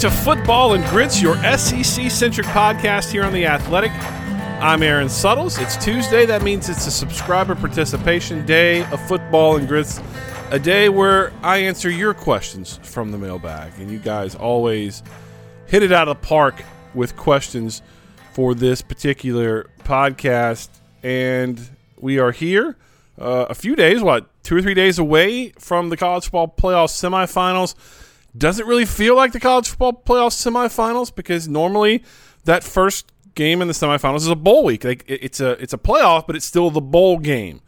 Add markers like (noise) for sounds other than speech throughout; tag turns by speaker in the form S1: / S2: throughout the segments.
S1: To Football and Grits, your SEC centric podcast here on The Athletic. I'm Aaron Suttles. It's Tuesday. That means it's a subscriber participation day of Football and Grits, a day where I answer your questions from the mailbag. And you guys always hit it out of the park with questions for this particular podcast. And we are here uh, a few days, what, two or three days away from the college football playoff semifinals doesn't really feel like the college football playoff semifinals because normally that first game in the semifinals is a bowl week. Like it's a it's a playoff, but it's still the bowl game.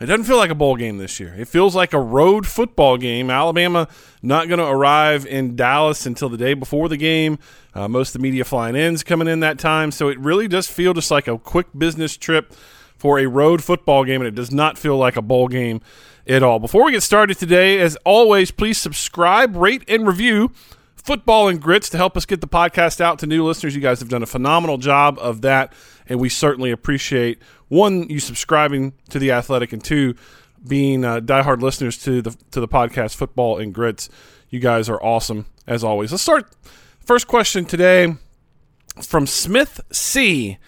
S1: It doesn't feel like a bowl game this year. It feels like a road football game. Alabama not going to arrive in Dallas until the day before the game. Uh, most of the media flying in's coming in that time, so it really does feel just like a quick business trip for a road football game, and it does not feel like a bowl game at all. Before we get started today, as always, please subscribe, rate, and review Football and Grits to help us get the podcast out to new listeners. You guys have done a phenomenal job of that, and we certainly appreciate one you subscribing to the Athletic, and two being uh, diehard listeners to the to the podcast Football and Grits. You guys are awesome as always. Let's start. First question today from Smith C.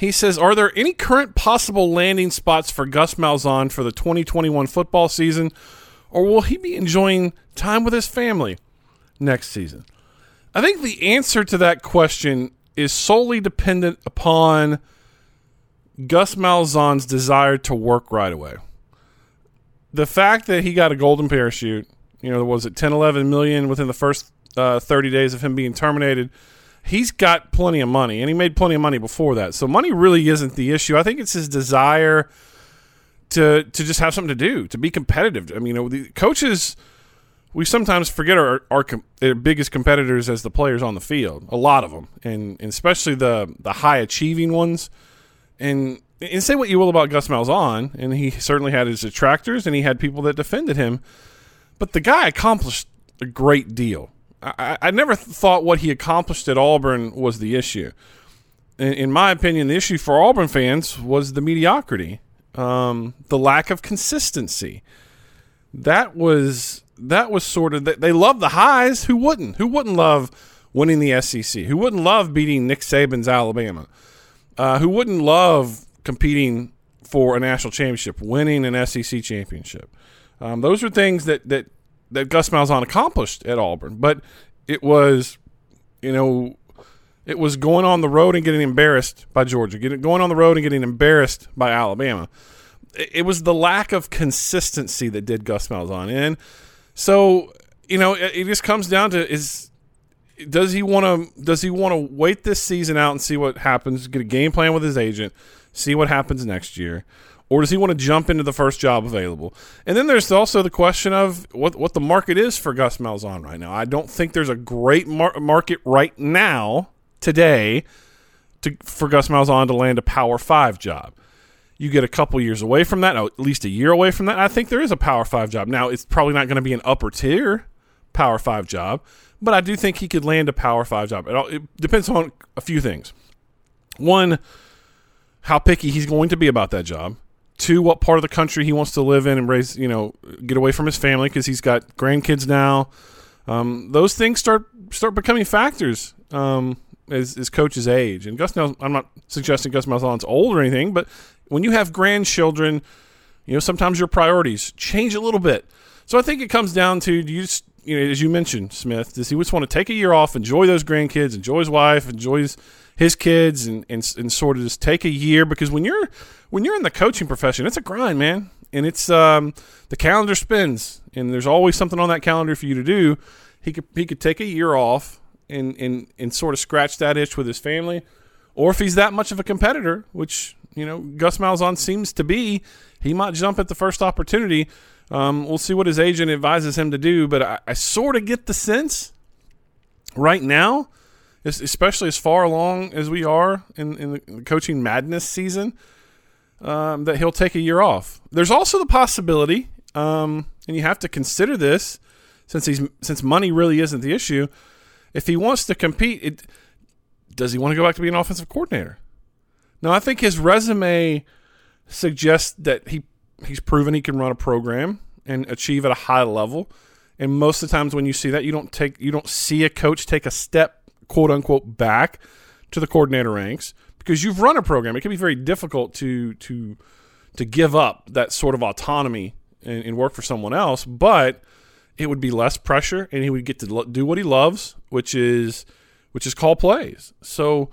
S1: He says, Are there any current possible landing spots for Gus Malzahn for the 2021 football season, or will he be enjoying time with his family next season? I think the answer to that question is solely dependent upon Gus Malzahn's desire to work right away. The fact that he got a golden parachute, you know, was it 10, 11 million within the first uh, 30 days of him being terminated – he's got plenty of money, and he made plenty of money before that. So money really isn't the issue. I think it's his desire to to just have something to do, to be competitive. I mean, you know, the coaches we sometimes forget our, our, biggest competitors as the players on the field. A lot of them, and, and especially the the high achieving ones. And and say what you will about Gus Malzahn, and he certainly had his detractors, and he had people that defended him. But the guy accomplished a great deal. I, I never thought what he accomplished at Auburn was the issue. In, in my opinion, the issue for Auburn fans was the mediocrity, um, the lack of consistency. That was that was sort of they love the highs. Who wouldn't? Who wouldn't love winning the SEC? Who wouldn't love beating Nick Saban's Alabama? Uh, who wouldn't love competing for a national championship, winning an SEC championship? Um, those are things that that that Gus Malzahn accomplished at Auburn, but it was, you know, it was going on the road and getting embarrassed by Georgia, getting going on the road and getting embarrassed by Alabama. It, it was the lack of consistency that did Gus Malzahn in. So you know, it, it just comes down to is does he want to does he want to wait this season out and see what happens, get a game plan with his agent, see what happens next year, or does he want to jump into the first job available? And then there's also the question of what what the market is for Gus Malzahn right now. I don't think there's a great mar- market right now today to for Gus Malzahn to land a Power Five job. You get a couple years away from that, at least a year away from that. I think there is a Power Five job now. It's probably not going to be an upper tier Power Five job, but I do think he could land a Power Five job. It, all, it depends on a few things. One, how picky he's going to be about that job Two, what part of the country he wants to live in and raise, you know, get away from his family because he's got grandkids now. Um, those things start start becoming factors um, as, as coaches age. And Gus, I'm not suggesting Gus Malzahn's old or anything, but when you have grandchildren, you know, sometimes your priorities change a little bit. So I think it comes down to do you just, you know, as you mentioned, Smith, does he just want to take a year off, enjoy those grandkids, enjoy his wife, enjoy his, his kids, and, and, and sort of just take a year because when you're when you're in the coaching profession, it's a grind, man. and it's um, the calendar spins, and there's always something on that calendar for you to do. He could he could take a year off and and and sort of scratch that itch with his family, or if he's that much of a competitor, which you know Gus Malzahn seems to be, he might jump at the first opportunity. Um, we'll see what his agent advises him to do, but I, I sort of get the sense right now, especially as far along as we are in, in the coaching madness season, um, that he'll take a year off. There's also the possibility, um, and you have to consider this since he's since money really isn't the issue. If he wants to compete, it, does he want to go back to being an offensive coordinator? Now, I think his resume suggests that he he's proven he can run a program and achieve at a high level. And most of the times when you see that, you don't take you don't see a coach take a step quote unquote back to the coordinator ranks because you've run a program. It can be very difficult to to to give up that sort of autonomy and, and work for someone else, but it would be less pressure and he would get to do what he loves, which is which is call plays. So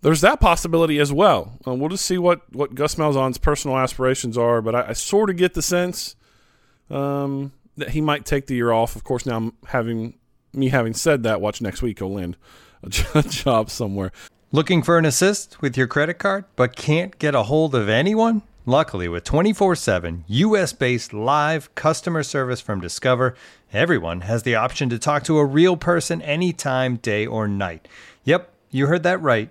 S1: there's that possibility as well. Um, we'll just see what, what Gus Malzahn's personal aspirations are, but I, I sort of get the sense um, that he might take the year off. Of course, now having me having said that, watch next week he'll land a (laughs) job somewhere.
S2: Looking for an assist with your credit card, but can't get a hold of anyone? Luckily, with 24 7 US based live customer service from Discover, everyone has the option to talk to a real person anytime, day or night. Yep, you heard that right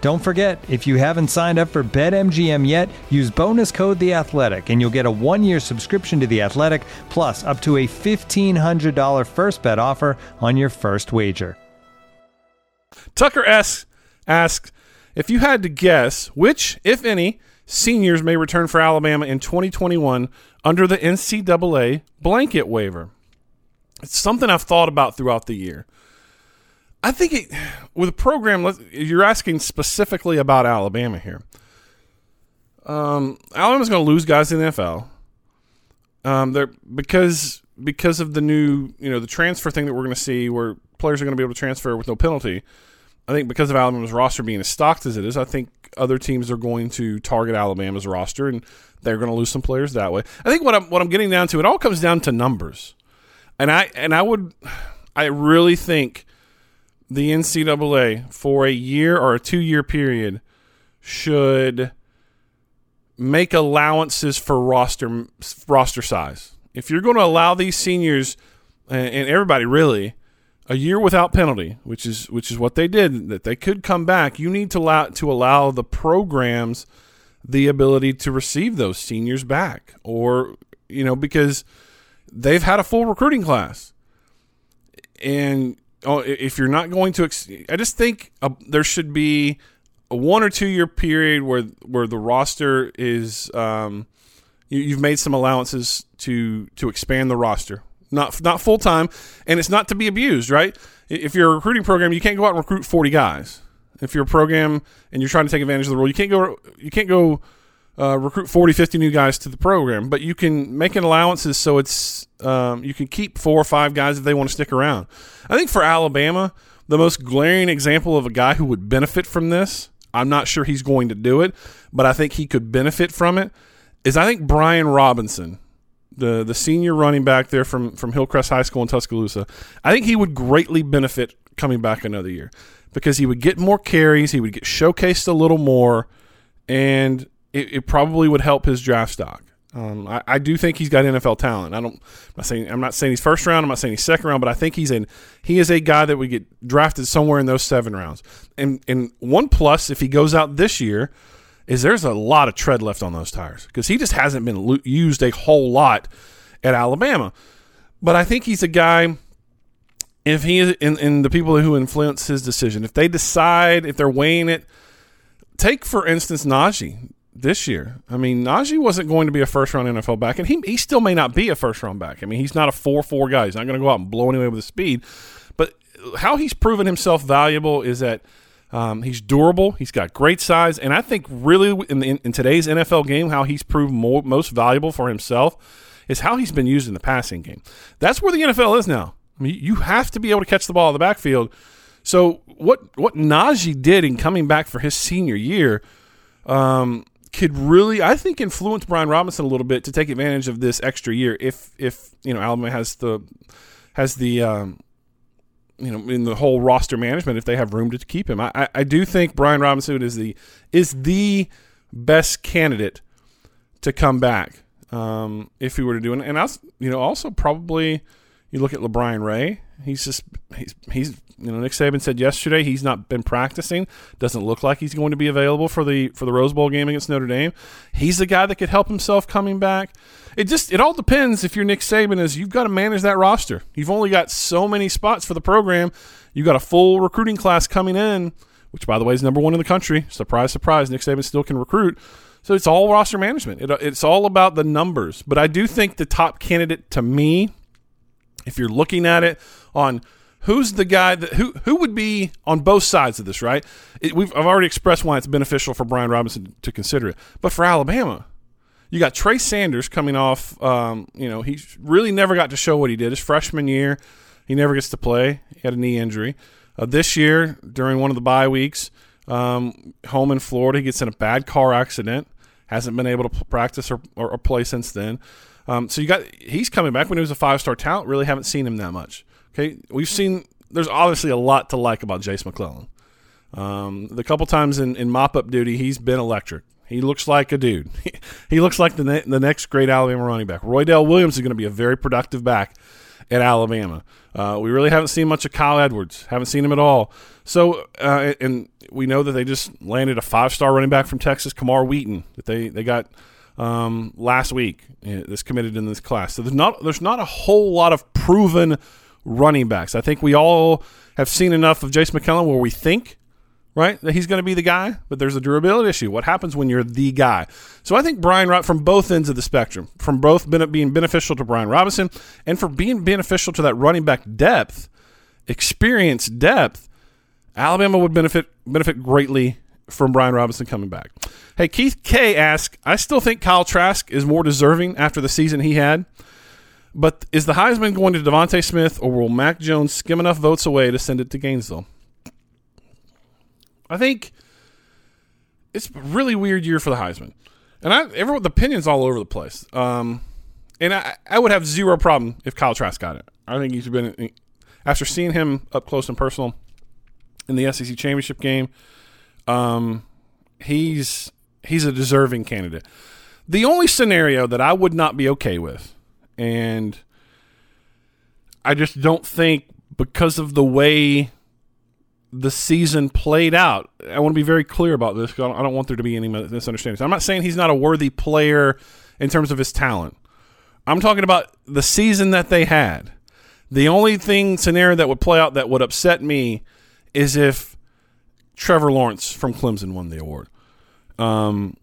S2: Don't forget, if you haven't signed up for BetMGM yet, use bonus code The Athletic, and you'll get a one-year subscription to The Athletic, plus up to a $1,500 first bet offer on your first wager.
S1: Tucker asks, asks if you had to guess which, if any, seniors may return for Alabama in 2021 under the NCAA blanket waiver. It's something I've thought about throughout the year. I think it, with a program, you're asking specifically about Alabama here. Um, Alabama's going to lose guys in the NFL. Um, they're because because of the new, you know, the transfer thing that we're going to see, where players are going to be able to transfer with no penalty. I think because of Alabama's roster being as stocked as it is, I think other teams are going to target Alabama's roster, and they're going to lose some players that way. I think what I'm what I'm getting down to, it all comes down to numbers, and I and I would, I really think the NCAA for a year or a two year period should make allowances for roster roster size. If you're going to allow these seniors and everybody really a year without penalty, which is which is what they did, that they could come back, you need to allow to allow the programs the ability to receive those seniors back, or you know because they've had a full recruiting class, and oh, if you're not going to, ex- I just think a, there should be a one or two year period where where the roster is um, you, have made some allowances to to expand the roster, not not full time, and it's not to be abused, right? If you're a recruiting program, you can't go out and recruit 40 guys. If you're a program and you're trying to take advantage of the rule, you can't go you can't go uh, recruit 40, 50 new guys to the program, but you can make an allowances so it's um, you can keep four or five guys if they want to stick around. I think for Alabama, the most glaring example of a guy who would benefit from this, I'm not sure he's going to do it, but I think he could benefit from it, is I think Brian Robinson, the the senior running back there from from Hillcrest High School in Tuscaloosa, I think he would greatly benefit coming back another year because he would get more carries, he would get showcased a little more, and it, it probably would help his draft stock. Um, I, I, do think he's got NFL talent. I don't. I'm not saying I'm not saying he's first round. I'm not saying he's second round, but I think he's in. He is a guy that would get drafted somewhere in those seven rounds. And and one plus if he goes out this year is there's a lot of tread left on those tires because he just hasn't been lo- used a whole lot at Alabama. But I think he's a guy. If he is in, in the people who influence his decision, if they decide, if they're weighing it, take for instance Najee this year. I mean, Najee wasn't going to be a first round NFL back, and he, he still may not be a first round back. I mean, he's not a 4 4 guy. He's not going to go out and blow anyway with his speed. But how he's proven himself valuable is that um, he's durable, he's got great size, and I think really in, in, in today's NFL game, how he's proved more, most valuable for himself is how he's been used in the passing game. That's where the NFL is now. I mean, you have to be able to catch the ball in the backfield. So what what Najee did in coming back for his senior year um, could really, I think, influence Brian Robinson a little bit to take advantage of this extra year. If if you know Alabama has the has the um, you know in the whole roster management, if they have room to keep him, I, I do think Brian Robinson is the is the best candidate to come back um, if he were to do it. And I, you know, also probably you look at LaBryan Ray. He's just he's he's you know Nick Saban said yesterday he's not been practicing. Doesn't look like he's going to be available for the for the Rose Bowl game against Notre Dame. He's the guy that could help himself coming back. It just it all depends if you're Nick Saban is you've got to manage that roster. You've only got so many spots for the program. You've got a full recruiting class coming in, which by the way is number one in the country. Surprise, surprise. Nick Saban still can recruit. So it's all roster management. It, it's all about the numbers. But I do think the top candidate to me, if you're looking at it on who's the guy that who who would be on both sides of this, right? It, we've I've already expressed why it's beneficial for Brian Robinson to consider it, but for Alabama, you got Trey Sanders coming off. Um, you know, he really never got to show what he did his freshman year. He never gets to play. He had a knee injury. Uh, this year, during one of the bye weeks, um, home in Florida, he gets in a bad car accident. Hasn't been able to practice or, or, or play since then. Um, so you got he's coming back when he was a five star talent. Really haven't seen him that much. Okay, we've seen there's obviously a lot to like about Jase McClellan. Um, the couple times in, in mop up duty, he's been electric. He looks like a dude. (laughs) he looks like the ne- the next great Alabama running back. Roy Roydell Williams is going to be a very productive back at Alabama. Uh, we really haven't seen much of Kyle Edwards. Haven't seen him at all. So, uh, and we know that they just landed a five star running back from Texas, Camar Wheaton, that they they got um, last week. Uh, that's committed in this class. So there's not there's not a whole lot of proven running backs. I think we all have seen enough of Jase McClellan where we think, right, that he's going to be the guy, but there's a durability issue. What happens when you're the guy? So I think Brian, Rob from both ends of the spectrum, from both being beneficial to Brian Robinson and for being beneficial to that running back depth, experience depth, Alabama would benefit benefit greatly from Brian Robinson coming back. Hey, Keith K asks, I still think Kyle Trask is more deserving after the season he had. But is the Heisman going to DeVonta Smith, or will Mac Jones skim enough votes away to send it to Gainesville? I think it's a really weird year for the Heisman, and I everyone the opinions all over the place. Um, and I, I would have zero problem if Kyle Trask got it. I think he's been after seeing him up close and personal in the SEC championship game. Um, he's he's a deserving candidate. The only scenario that I would not be okay with and I just don't think because of the way the season played out. I want to be very clear about this. I don't want there to be any misunderstandings. I'm not saying he's not a worthy player in terms of his talent. I'm talking about the season that they had. The only thing scenario that would play out that would upset me is if Trevor Lawrence from Clemson won the award. Um,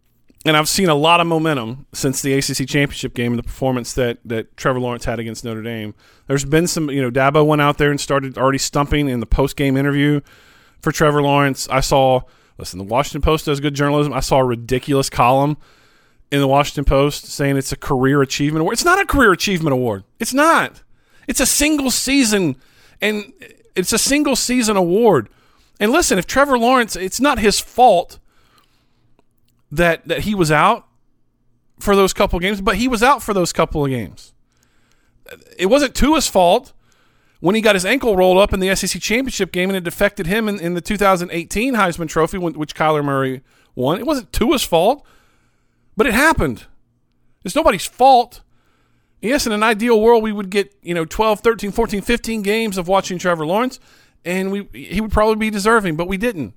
S1: and I've seen a lot of momentum since the ACC championship game and the performance that that Trevor Lawrence had against Notre Dame. There's been some, you know, Dabo went out there and started already stumping in the post game interview for Trevor Lawrence. I saw, listen, the Washington Post does good journalism. I saw a ridiculous column in the Washington Post saying it's a career achievement award. It's not a career achievement award. It's not. It's a single season, and it's a single season award. And listen, if Trevor Lawrence, it's not his fault that that he was out. for those couple games, but he was out for those couple of games. It wasn't Tua's fault when he got his ankle rolled up in the SEC championship game and it affected him in, in the 2018 Heisman Trophy, which Kyler Murray won. It wasn't Tua's fault, but it happened. It's nobody's fault. Yes, in an ideal world, we would get, you know, 12, 13, 14, 15 games of watching Trevor Lawrence, and we he would probably be deserving, but we didn't.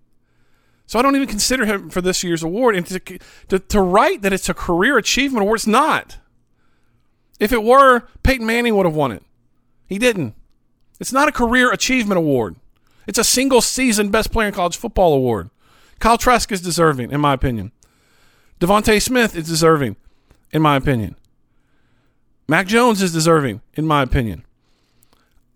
S1: So I don't even consider him for this year's award. And to, to, to write that it's a career achievement award, it's not. If it were, Peyton Manning would have won it. He didn't. It's not a career achievement award. It's a single season best player in college football award. Kyle Trask is deserving, in my opinion. DeVonta Smith is deserving, in my opinion. Mac Jones is deserving, in my opinion.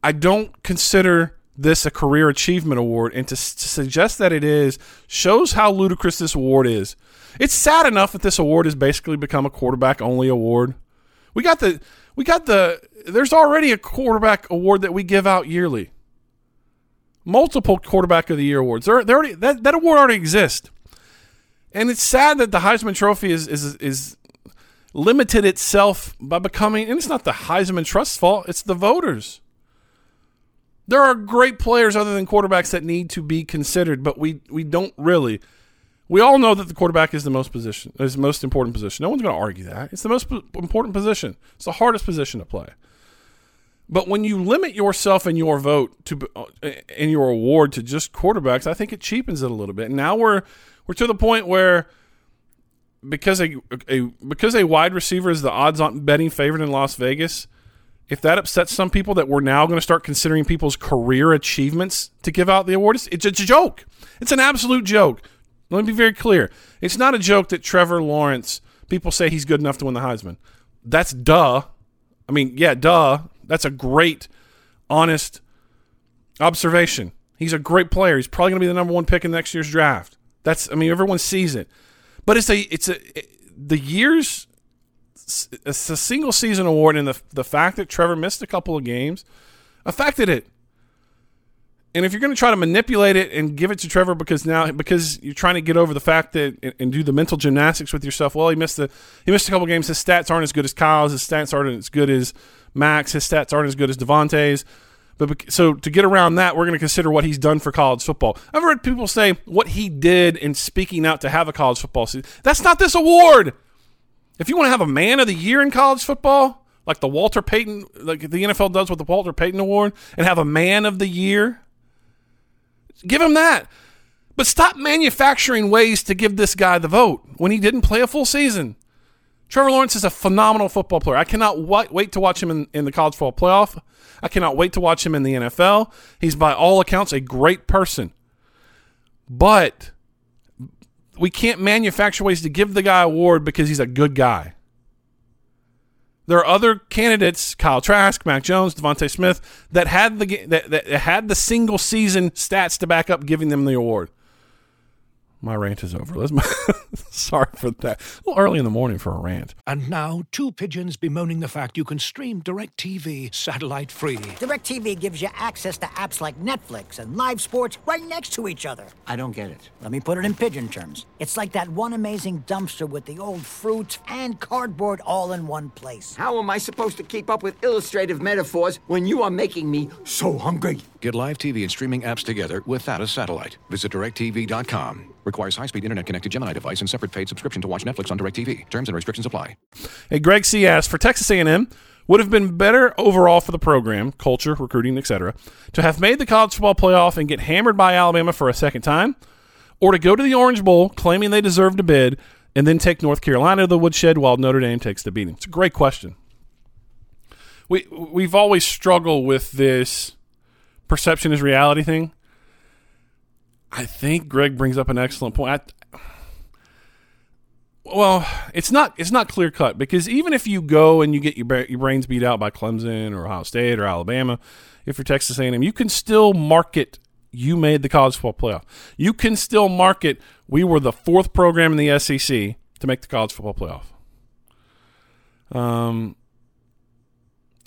S1: I don't consider this a career achievement award, and to, to, suggest that it is shows how ludicrous this award is. It's sad enough that this award has basically become a quarterback only award. We got the we got the there's already a quarterback award that we give out yearly. Multiple quarterback of the year awards. They're, they're already that, that award already exists. And it's sad that the Heisman Trophy is is is limited itself by becoming, and it's not the Heisman Trust's fault, it's the voters. There are great players other than quarterbacks that need to be considered, but we, we don't really. We all know that the quarterback is the most position, is the most important position. No one's going to argue that. It's the most important position. It's the hardest position to play. But when you limit yourself and your vote to uh, and your award to just quarterbacks, I think it cheapens it a little bit. And now we're we're to the point where because a, a because a wide receiver is the odds on betting favorite in Las Vegas, if that upsets some people that we're now going to start considering people's career achievements to give out the award, it's, it's a joke. It's an absolute joke. Let me be very clear. It's not a joke that Trevor Lawrence, people say he's good enough to win the Heisman. That's duh. I mean, yeah, duh. That's a great, honest observation. He's a great player. He's probably going to be the number one pick in next year's draft. That's, I mean, everyone sees it. But it's a it's a it, the years it's a single season award, and the the fact that Trevor missed a couple of games affected it. And if you're going to try to manipulate it and give it to Trevor because now because you're trying to get over the fact that and, and do the mental gymnastics with yourself, well, he missed the he missed a couple games. His stats aren't as good as Kyle's. His stats aren't as good as Mac's. His stats aren't as good as DeVonta's. But so to get around that, we're going to consider what he's done for college football. I've heard people say what he did in speaking out to have a college football season. That's not this award. If you want to have a man of the year in college football, like the Walter Payton, like the NFL does with the Walter Payton Award, and have a man of the year, give him that. But stop manufacturing ways to give this guy the vote when he didn't play a full season. Trevor Lawrence is a phenomenal football player. I cannot wait to watch him in, in the college football playoff. I cannot wait to watch him in the NFL. He's by all accounts a great person. But we can't manufacture ways to give the guy a award because he's a good guy. There are other candidates, Kyle Trask, Mac Jones, DeVonta Smith, that had the that, that had the single season stats to back up giving them the award my rant is over. Let's (laughs) Sorry for that. A little early in the morning for a rant.
S3: And now, two pigeons bemoaning the fact you can stream DirecTV satellite free.
S4: DirecTV gives you access to apps like Netflix and live sports right next to each other.
S5: I don't get it.
S4: Let me put it in pigeon terms. It's like that one amazing dumpster with the old fruits and cardboard all in one place.
S5: How am I supposed to keep up with illustrative metaphors when you are making me so hungry?
S6: Get live TV and streaming apps together without a satellite. Visit directv.com. Requires high-speed internet-connected Gemini device and separate paid subscription to watch Netflix on directtv. Terms and restrictions apply.
S1: Hey, Greg C. asked, for Texas A&M, would have been better overall for the program, culture, recruiting, etc., to have made the college football playoff and get hammered by Alabama for a second time, or to go to the Orange Bowl claiming they deserved a bid and then take North Carolina to the woodshed while Notre Dame takes the beating? It's a great question. We we've always struggled with this perception is reality thing. I think Greg brings up an excellent point. I, well, it's not it's not clear cut because even if you go and you get your your brains beat out by Clemson or Ohio State or Alabama, if you're Texas A&M, you can still market you made the college football playoff. You can still market we were the fourth program in the SEC to make the college football playoff. Um,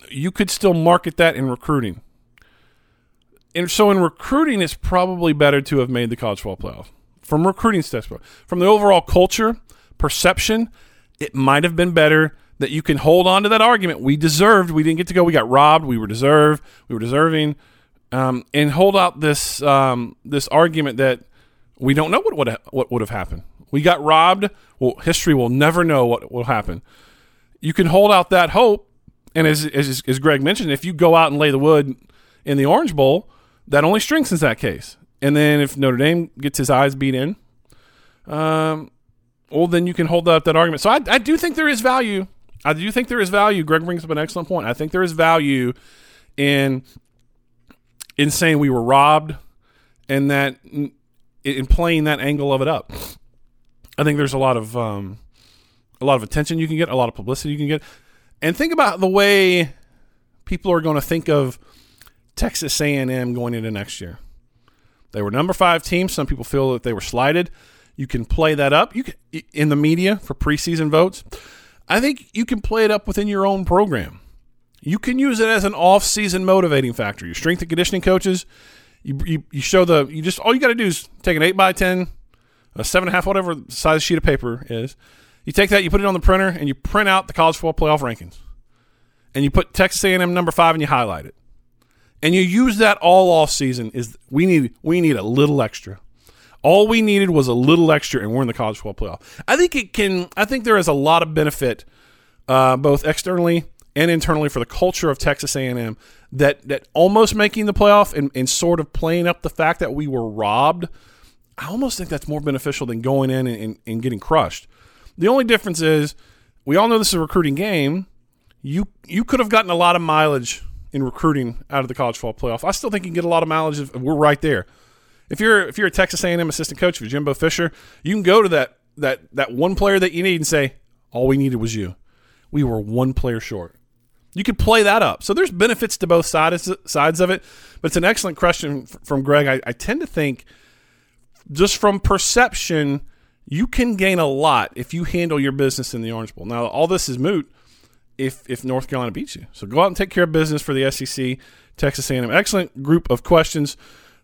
S1: you could still market that in recruiting and so in recruiting, it's probably better to have made the college football playoff from recruiting standpoint. From the overall culture, perception, it might have been better that you can hold on to that argument. We deserved. We didn't get to go. We got robbed. We were deserved. We were deserving, um, and hold out this um, this argument that we don't know what would what would have happened. We got robbed. Well, history will never know what will happen. You can hold out that hope, and as, as as Greg mentioned, if you go out and lay the wood in the Orange Bowl, that only strengthens that case. And then if Notre Dame gets his eyes beat in, um, well, then you can hold up that argument. So I, I do think there is value. I do think there is value. Greg brings up an excellent point. I think there is value in in saying we were robbed, and that in playing that angle of it up. I think there's a lot of um, a lot of attention you can get, a lot of publicity you can get, and think about the way people are going to think of Texas A&M going into next year. They were number five team. Some people feel that they were slighted. You can play that up. You can, in the media for preseason votes. I think you can play it up within your own program. You can use it as an off-season motivating factor. Your strength and conditioning coaches, you, you, you show the you just all you got to do is take an eight by ten, a seven and a half, whatever size sheet of paper is. You take that, you put it on the printer, and you print out the college football playoff rankings, and you put Texas A&M number five, and you highlight it, and you use that all off season. Is we need we need a little extra. All we needed was a little extra, and we're in the college football playoff. I think it can. I think there is a lot of benefit, uh, both externally and internally, for the culture of Texas A&M that that almost making the playoff and, and sort of playing up the fact that we were robbed. I almost think that's more beneficial than going in and, and, and getting crushed. The only difference is we all know this is a recruiting game. You you could have gotten a lot of mileage in recruiting out of the college football playoff. I still think you can get a lot of mileage if we're right there. If you're if you're a Texas A&M assistant coach, if Jimbo Fisher, you can go to that that that one player that you need and say, all we needed was you. We were one player short. You could play that up. So there's benefits to both sides sides of it. But it's an excellent question from Greg. I, I tend to think, just from perception, you can gain a lot if you handle your business in the Orange Bowl. Now, all this is moot if if North Carolina beats you. So go out and take care of business for the SEC, Texas A&M. Excellent group of questions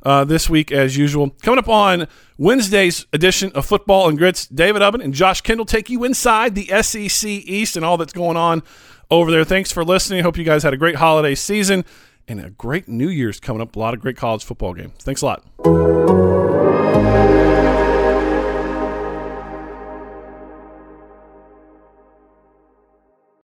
S1: uh, this week, as usual. Coming up on Wednesday's edition of Football and Grits, David Ubben and Josh Kendall take you inside the SEC East and all that's going on over there. Thanks for listening. Hope you guys had a great holiday season and a great New Year's coming up. A lot of great college football games. Thanks a lot.